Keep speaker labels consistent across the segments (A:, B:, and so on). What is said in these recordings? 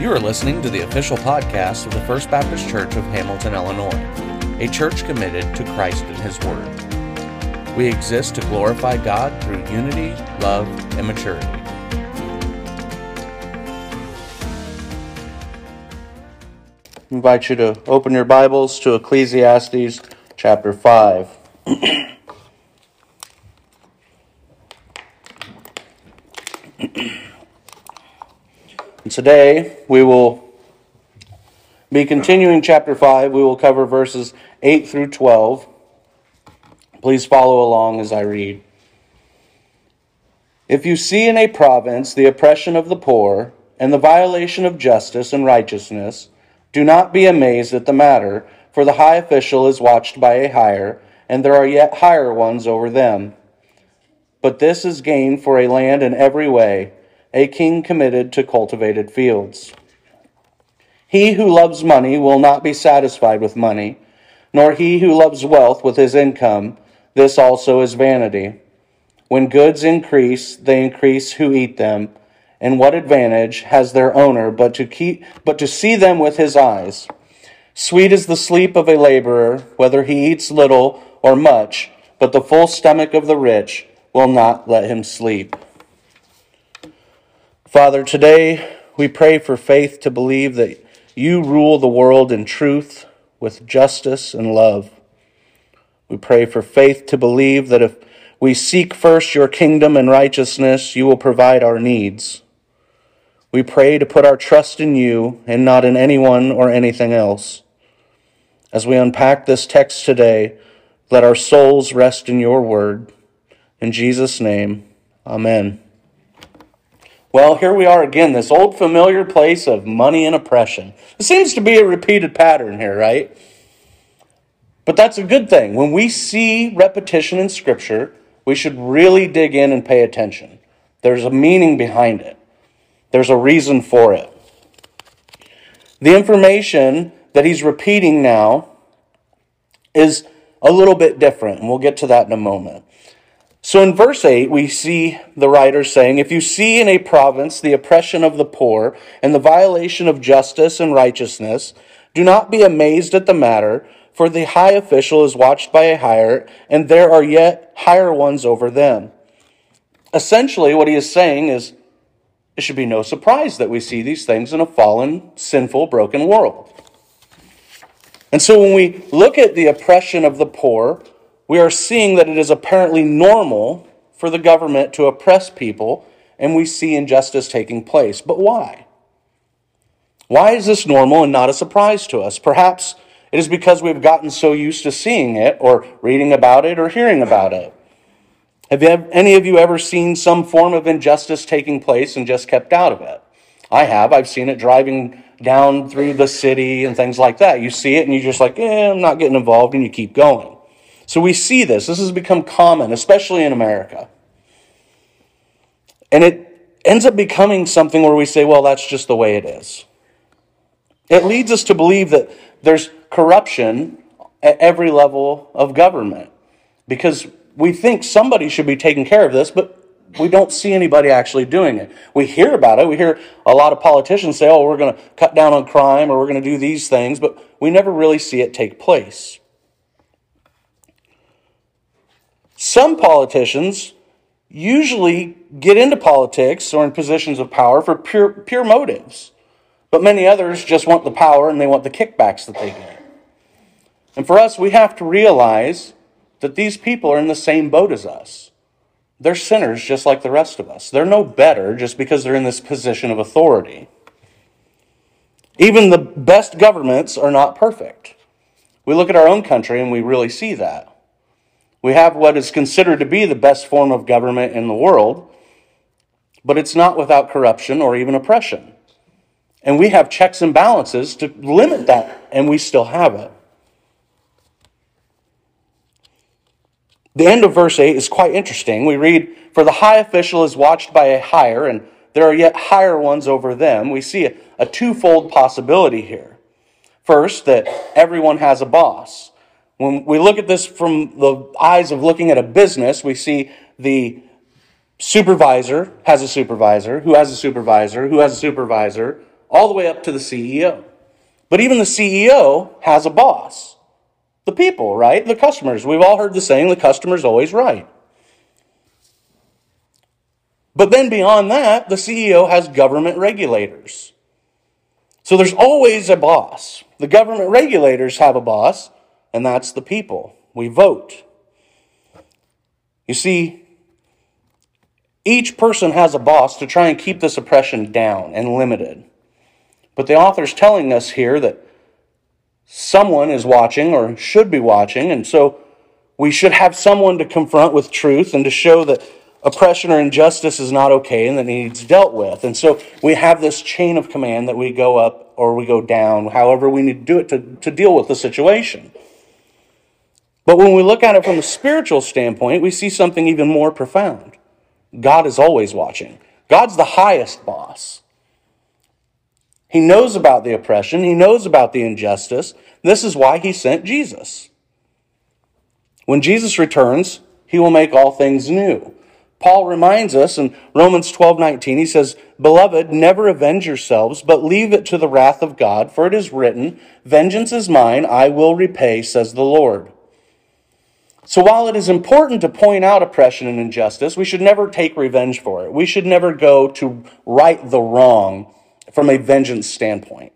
A: You are listening to the official podcast of the First Baptist Church of Hamilton, Illinois, a church committed to Christ and His Word. We exist to glorify God through unity, love, and maturity.
B: I invite you to open your Bibles to Ecclesiastes chapter 5. And today we will be continuing chapter 5. We will cover verses 8 through 12. Please follow along as I read. If you see in a province the oppression of the poor and the violation of justice and righteousness, do not be amazed at the matter, for the high official is watched by a higher, and there are yet higher ones over them. But this is gain for a land in every way a king committed to cultivated fields. He who loves money will not be satisfied with money, nor he who loves wealth with his income. This also is vanity. When goods increase, they increase who eat them. And what advantage has their owner but to keep but to see them with his eyes? Sweet is the sleep of a laborer, whether he eats little or much, but the full stomach of the rich will not let him sleep. Father, today we pray for faith to believe that you rule the world in truth with justice and love. We pray for faith to believe that if we seek first your kingdom and righteousness, you will provide our needs. We pray to put our trust in you and not in anyone or anything else. As we unpack this text today, let our souls rest in your word. In Jesus' name, amen. Well, here we are again, this old familiar place of money and oppression. It seems to be a repeated pattern here, right? But that's a good thing. When we see repetition in Scripture, we should really dig in and pay attention. There's a meaning behind it, there's a reason for it. The information that he's repeating now is a little bit different, and we'll get to that in a moment. So in verse 8, we see the writer saying, If you see in a province the oppression of the poor and the violation of justice and righteousness, do not be amazed at the matter, for the high official is watched by a higher, and there are yet higher ones over them. Essentially, what he is saying is, it should be no surprise that we see these things in a fallen, sinful, broken world. And so when we look at the oppression of the poor, we are seeing that it is apparently normal for the government to oppress people, and we see injustice taking place. But why? Why is this normal and not a surprise to us? Perhaps it is because we've gotten so used to seeing it, or reading about it, or hearing about it. Have any of you ever seen some form of injustice taking place and just kept out of it? I have. I've seen it driving down through the city and things like that. You see it and you're just like, eh, I'm not getting involved, and you keep going. So we see this. This has become common, especially in America. And it ends up becoming something where we say, well, that's just the way it is. It leads us to believe that there's corruption at every level of government because we think somebody should be taking care of this, but we don't see anybody actually doing it. We hear about it. We hear a lot of politicians say, oh, we're going to cut down on crime or we're going to do these things, but we never really see it take place. Some politicians usually get into politics or in positions of power for pure, pure motives, but many others just want the power and they want the kickbacks that they get. And for us, we have to realize that these people are in the same boat as us. They're sinners just like the rest of us. They're no better just because they're in this position of authority. Even the best governments are not perfect. We look at our own country and we really see that. We have what is considered to be the best form of government in the world, but it's not without corruption or even oppression. And we have checks and balances to limit that, and we still have it. The end of verse 8 is quite interesting. We read, For the high official is watched by a higher, and there are yet higher ones over them. We see a, a twofold possibility here. First, that everyone has a boss. When we look at this from the eyes of looking at a business, we see the supervisor has a supervisor, who has a supervisor, who has a supervisor, all the way up to the CEO. But even the CEO has a boss. The people, right? The customers. We've all heard the saying, the customer's always right. But then beyond that, the CEO has government regulators. So there's always a boss. The government regulators have a boss, and that's the people. We vote. You see, each person has a boss to try and keep this oppression down and limited. But the author's telling us here that someone is watching or should be watching, and so we should have someone to confront with truth and to show that oppression or injustice is not okay and that needs dealt with. And so we have this chain of command that we go up or we go down, however we need to do it to, to deal with the situation. But when we look at it from a spiritual standpoint, we see something even more profound. God is always watching. God's the highest boss. He knows about the oppression. He knows about the injustice. This is why he sent Jesus. When Jesus returns, he will make all things new. Paul reminds us in Romans 12 19, he says, Beloved, never avenge yourselves, but leave it to the wrath of God, for it is written, Vengeance is mine, I will repay, says the Lord. So while it is important to point out oppression and injustice, we should never take revenge for it. We should never go to right the wrong from a vengeance standpoint.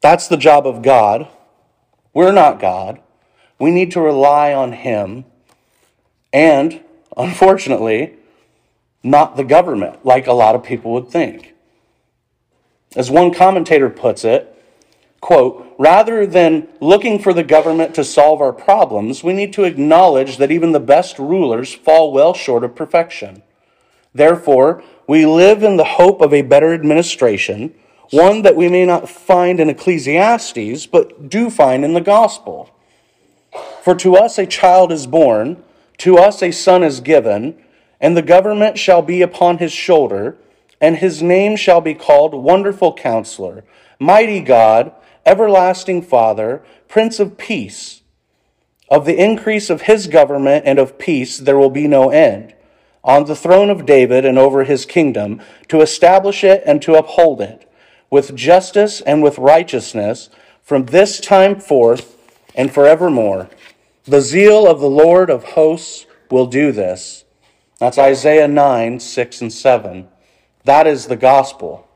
B: That's the job of God. We're not God. We need to rely on Him and, unfortunately, not the government, like a lot of people would think. As one commentator puts it, quote, rather than looking for the government to solve our problems, we need to acknowledge that even the best rulers fall well short of perfection. Therefore, we live in the hope of a better administration, one that we may not find in Ecclesiastes, but do find in the gospel. For to us a child is born, to us a son is given, and the government shall be upon his shoulder, and his name shall be called Wonderful Counselor, Mighty God, Everlasting Father, Prince of Peace. Of the increase of his government and of peace there will be no end. On the throne of David and over his kingdom, to establish it and to uphold it, with justice and with righteousness, from this time forth and forevermore. The zeal of the Lord of hosts will do this. That's Isaiah 9, 6, and 7. That is the gospel.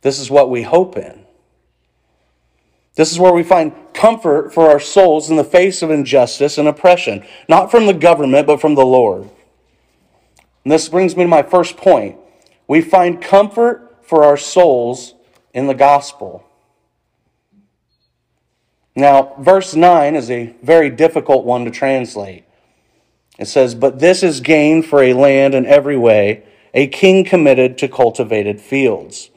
B: This is what we hope in. This is where we find comfort for our souls in the face of injustice and oppression, not from the government, but from the Lord. And this brings me to my first point. We find comfort for our souls in the gospel. Now, verse 9 is a very difficult one to translate. It says, But this is gain for a land in every way, a king committed to cultivated fields.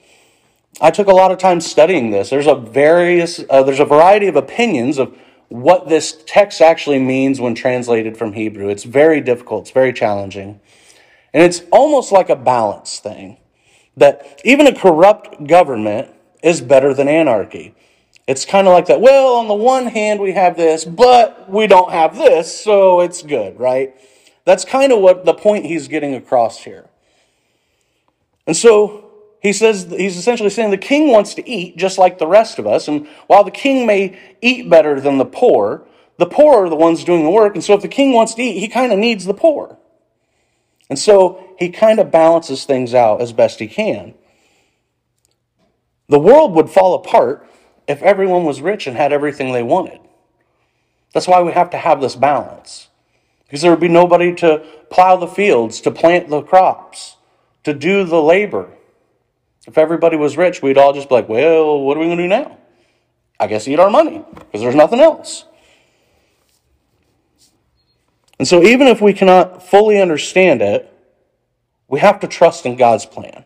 B: I took a lot of time studying this. There's a various, uh, there's a variety of opinions of what this text actually means when translated from Hebrew. It's very difficult. It's very challenging. And it's almost like a balance thing that even a corrupt government is better than anarchy. It's kind of like that. Well, on the one hand, we have this, but we don't have this, so it's good, right? That's kind of what the point he's getting across here. And so he says, he's essentially saying the king wants to eat just like the rest of us. And while the king may eat better than the poor, the poor are the ones doing the work. And so if the king wants to eat, he kind of needs the poor. And so he kind of balances things out as best he can. The world would fall apart if everyone was rich and had everything they wanted. That's why we have to have this balance. Because there would be nobody to plow the fields, to plant the crops, to do the labor. If everybody was rich, we'd all just be like, well, what are we going to do now? I guess eat our money, because there's nothing else. And so, even if we cannot fully understand it, we have to trust in God's plan.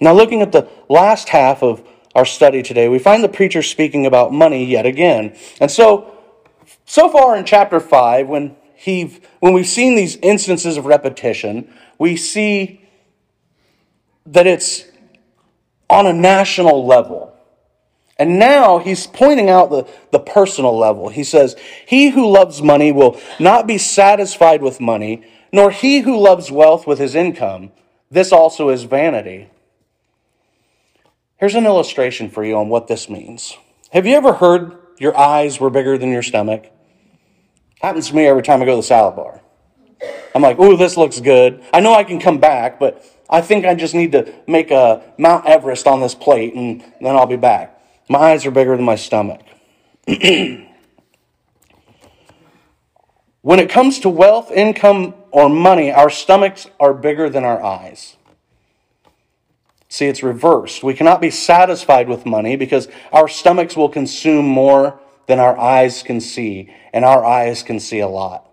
B: Now, looking at the last half of our study today, we find the preacher speaking about money yet again. And so, so far in chapter 5, when, he, when we've seen these instances of repetition, we see that it's on a national level. And now he's pointing out the, the personal level. He says, He who loves money will not be satisfied with money, nor he who loves wealth with his income. this also is vanity. Here's an illustration for you on what this means. Have you ever heard your eyes were bigger than your stomach? Happens to me every time I go to the salad bar. I'm like, ooh, this looks good. I know I can come back, but I think I just need to make a Mount Everest on this plate and then I'll be back. My eyes are bigger than my stomach. when it comes to wealth, income, or money, our stomachs are bigger than our eyes. See, it's reversed. We cannot be satisfied with money because our stomachs will consume more than our eyes can see, and our eyes can see a lot.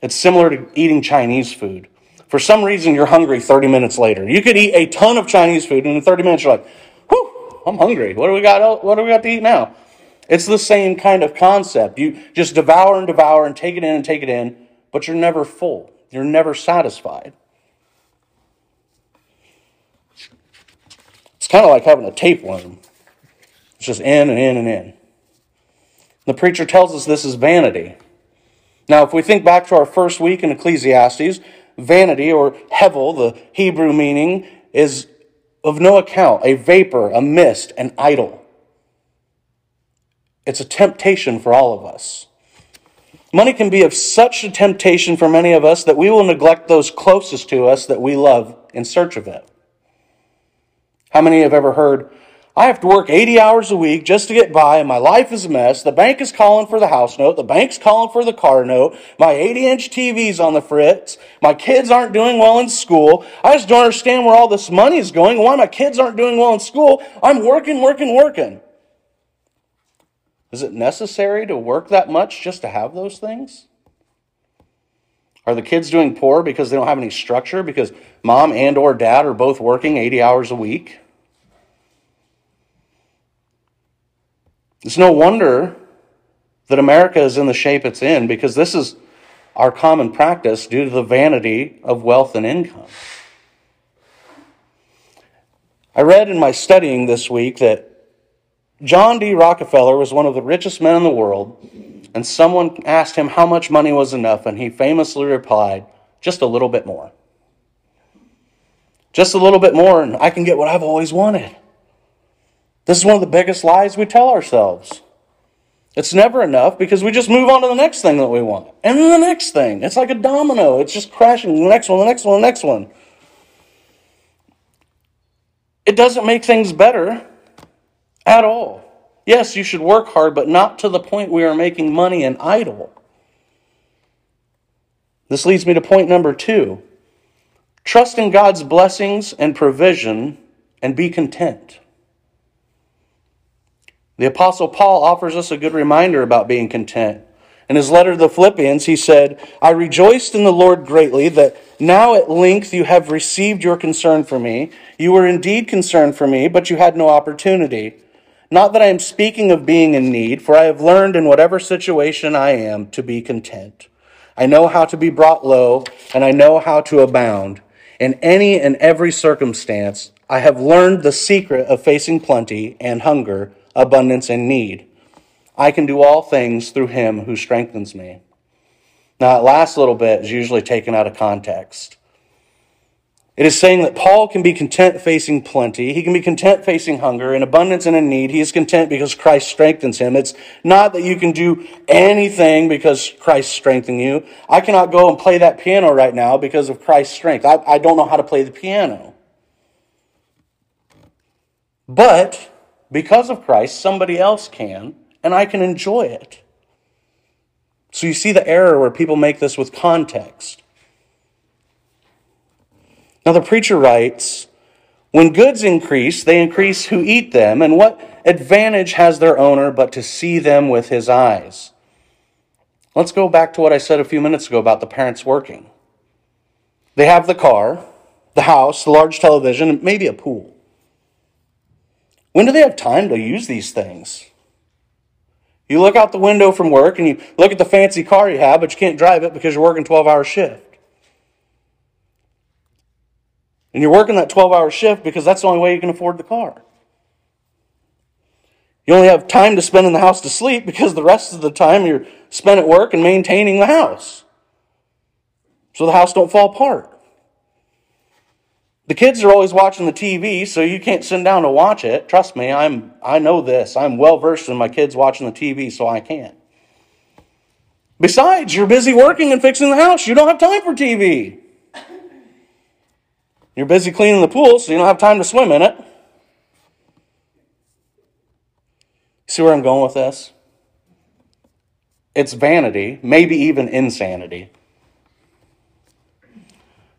B: It's similar to eating Chinese food. For some reason, you're hungry 30 minutes later. You could eat a ton of Chinese food, and in 30 minutes, you're like, whew, I'm hungry. What do we got, what do we got to eat now? It's the same kind of concept. You just devour and devour and take it in and take it in, but you're never full. You're never satisfied. It's kind of like having a tapeworm. It's just in and in and in. The preacher tells us this is vanity. Now, if we think back to our first week in Ecclesiastes, vanity or hevel, the Hebrew meaning, is of no account, a vapor, a mist, an idol. It's a temptation for all of us. Money can be of such a temptation for many of us that we will neglect those closest to us that we love in search of it. How many have ever heard, I have to work 80 hours a week just to get by, and my life is a mess. The bank is calling for the house note. The bank's calling for the car note. My 80 inch TV's on the fritz. My kids aren't doing well in school. I just don't understand where all this money is going, why my kids aren't doing well in school. I'm working, working, working. Is it necessary to work that much just to have those things? Are the kids doing poor because they don't have any structure because mom and or dad are both working 80 hours a week? It's no wonder that America is in the shape it's in because this is our common practice due to the vanity of wealth and income. I read in my studying this week that John D. Rockefeller was one of the richest men in the world and someone asked him how much money was enough, and he famously replied, Just a little bit more. Just a little bit more, and I can get what I've always wanted. This is one of the biggest lies we tell ourselves. It's never enough because we just move on to the next thing that we want. And then the next thing. It's like a domino. It's just crashing. The next one, the next one, the next one. It doesn't make things better at all. Yes, you should work hard, but not to the point we are making money an idol. This leads me to point number two trust in God's blessings and provision and be content. The Apostle Paul offers us a good reminder about being content. In his letter to the Philippians, he said, I rejoiced in the Lord greatly that now at length you have received your concern for me. You were indeed concerned for me, but you had no opportunity. Not that I am speaking of being in need, for I have learned in whatever situation I am to be content. I know how to be brought low, and I know how to abound. In any and every circumstance, I have learned the secret of facing plenty and hunger, abundance and need. I can do all things through him who strengthens me. Now, that last little bit is usually taken out of context. It is saying that Paul can be content facing plenty. He can be content facing hunger, in abundance and in need. He is content because Christ strengthens him. It's not that you can do anything because Christ strengthens you. I cannot go and play that piano right now because of Christ's strength. I, I don't know how to play the piano. But because of Christ, somebody else can, and I can enjoy it. So you see the error where people make this with context. Now, the preacher writes When goods increase, they increase who eat them, and what advantage has their owner but to see them with his eyes? Let's go back to what I said a few minutes ago about the parents working. They have the car, the house, the large television, maybe a pool. When do they have time to use these things? You look out the window from work and you look at the fancy car you have, but you can't drive it because you're working 12 hour shift. And you're working that 12 hour shift because that's the only way you can afford the car. You only have time to spend in the house to sleep because the rest of the time you're spent at work and maintaining the house. So the house don't fall apart. The kids are always watching the TV, so you can't sit down to watch it. Trust me, I'm I know this. I'm well versed in my kids watching the TV, so I can't. Besides, you're busy working and fixing the house. You don't have time for TV. You're busy cleaning the pool, so you don't have time to swim in it. See where I'm going with this? It's vanity, maybe even insanity.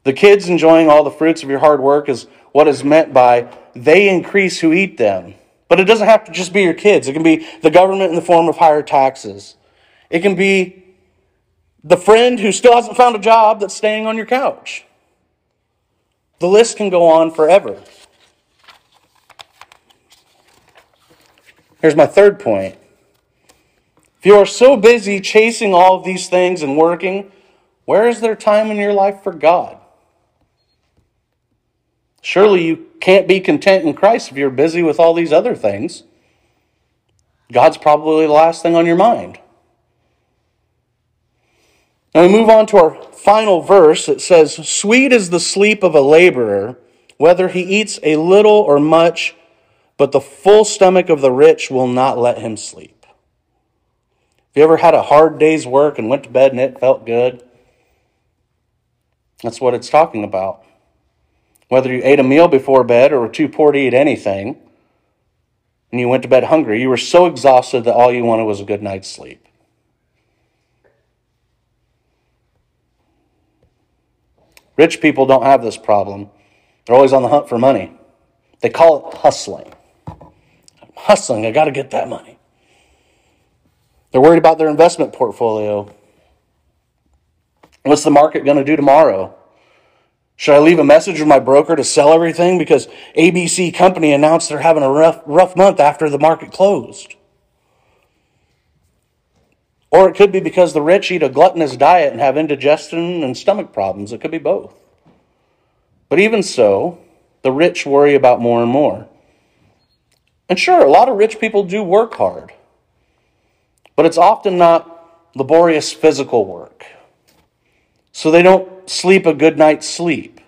B: The kids enjoying all the fruits of your hard work is what is meant by they increase who eat them. But it doesn't have to just be your kids. It can be the government in the form of higher taxes. It can be the friend who still hasn't found a job that's staying on your couch. The list can go on forever. Here's my third point. If you are so busy chasing all of these things and working, where is there time in your life for God? Surely you can't be content in Christ if you're busy with all these other things. God's probably the last thing on your mind. And we move on to our final verse. It says, Sweet is the sleep of a laborer, whether he eats a little or much, but the full stomach of the rich will not let him sleep. Have you ever had a hard day's work and went to bed and it felt good? That's what it's talking about. Whether you ate a meal before bed or were too poor to eat anything, and you went to bed hungry, you were so exhausted that all you wanted was a good night's sleep. Rich people don't have this problem. They're always on the hunt for money. They call it hustling. I'm hustling, I got to get that money. They're worried about their investment portfolio. What's the market going to do tomorrow? Should I leave a message with my broker to sell everything because ABC company announced they're having a rough, rough month after the market closed? Or it could be because the rich eat a gluttonous diet and have indigestion and stomach problems. It could be both. But even so, the rich worry about more and more. And sure, a lot of rich people do work hard, but it's often not laborious physical work. So they don't sleep a good night's sleep.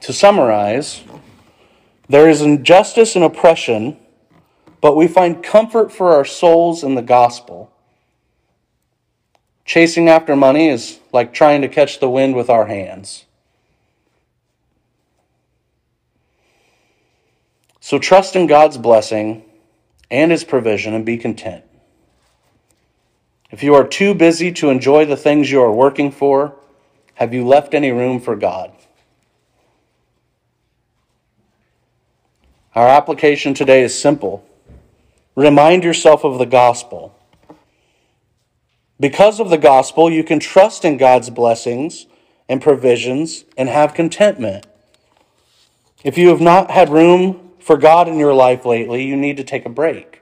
B: To summarize, there is injustice and oppression but we find comfort for our souls in the gospel. Chasing after money is like trying to catch the wind with our hands. So trust in God's blessing and His provision and be content. If you are too busy to enjoy the things you are working for, have you left any room for God? Our application today is simple. Remind yourself of the gospel. Because of the gospel, you can trust in God's blessings and provisions and have contentment. If you have not had room for God in your life lately, you need to take a break.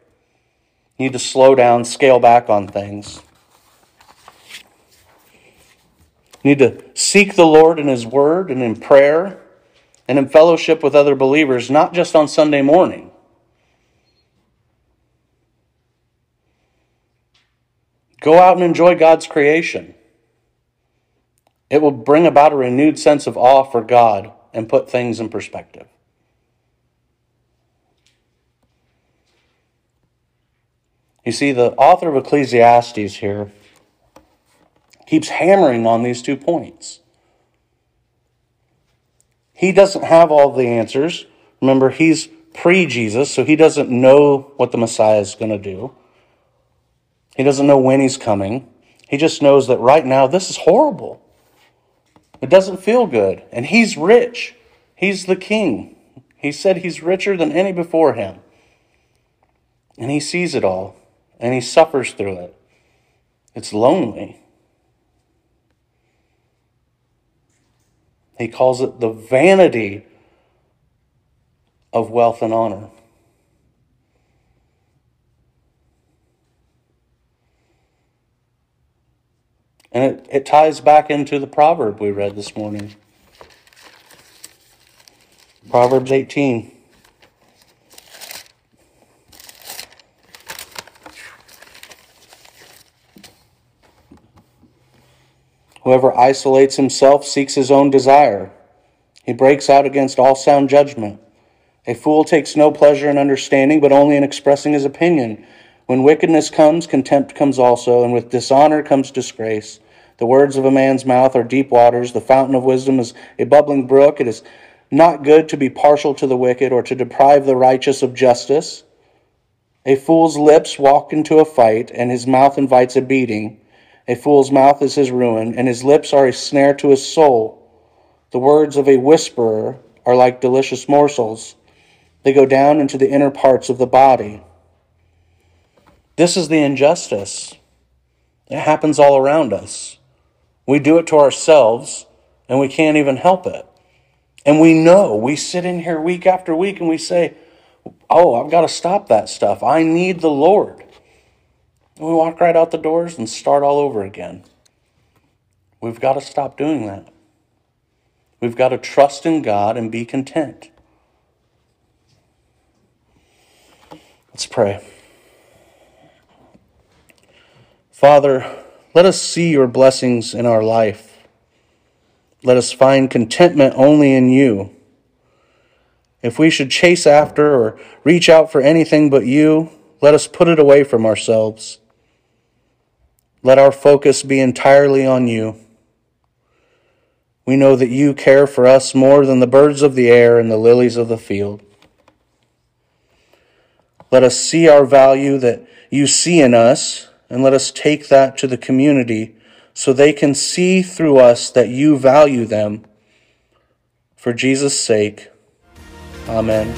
B: Need to slow down, scale back on things. Need to seek the Lord in His Word and in prayer and in fellowship with other believers, not just on Sunday morning. Go out and enjoy God's creation. It will bring about a renewed sense of awe for God and put things in perspective. You see, the author of Ecclesiastes here keeps hammering on these two points. He doesn't have all the answers. Remember, he's pre Jesus, so he doesn't know what the Messiah is going to do. He doesn't know when he's coming. He just knows that right now this is horrible. It doesn't feel good. And he's rich. He's the king. He said he's richer than any before him. And he sees it all. And he suffers through it. It's lonely. He calls it the vanity of wealth and honor. And it, it ties back into the proverb we read this morning. Proverbs 18. Whoever isolates himself seeks his own desire. He breaks out against all sound judgment. A fool takes no pleasure in understanding, but only in expressing his opinion. When wickedness comes, contempt comes also, and with dishonor comes disgrace. The words of a man's mouth are deep waters. The fountain of wisdom is a bubbling brook. It is not good to be partial to the wicked or to deprive the righteous of justice. A fool's lips walk into a fight, and his mouth invites a beating. A fool's mouth is his ruin, and his lips are a snare to his soul. The words of a whisperer are like delicious morsels. They go down into the inner parts of the body. This is the injustice. It happens all around us. We do it to ourselves, and we can't even help it. And we know, we sit in here week after week and we say, Oh, I've got to stop that stuff. I need the Lord. And we walk right out the doors and start all over again. We've got to stop doing that. We've got to trust in God and be content. Let's pray. Father, let us see your blessings in our life. Let us find contentment only in you. If we should chase after or reach out for anything but you, let us put it away from ourselves. Let our focus be entirely on you. We know that you care for us more than the birds of the air and the lilies of the field. Let us see our value that you see in us, and let us take that to the community so they can see through us that you value them. For Jesus' sake, Amen.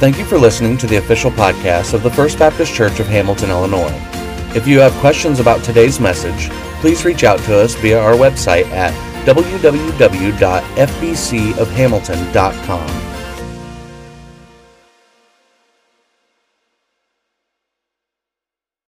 A: Thank you for listening to the official podcast of the First Baptist Church of Hamilton, Illinois. If you have questions about today's message, please reach out to us via our website at www.fbcofhamilton.com.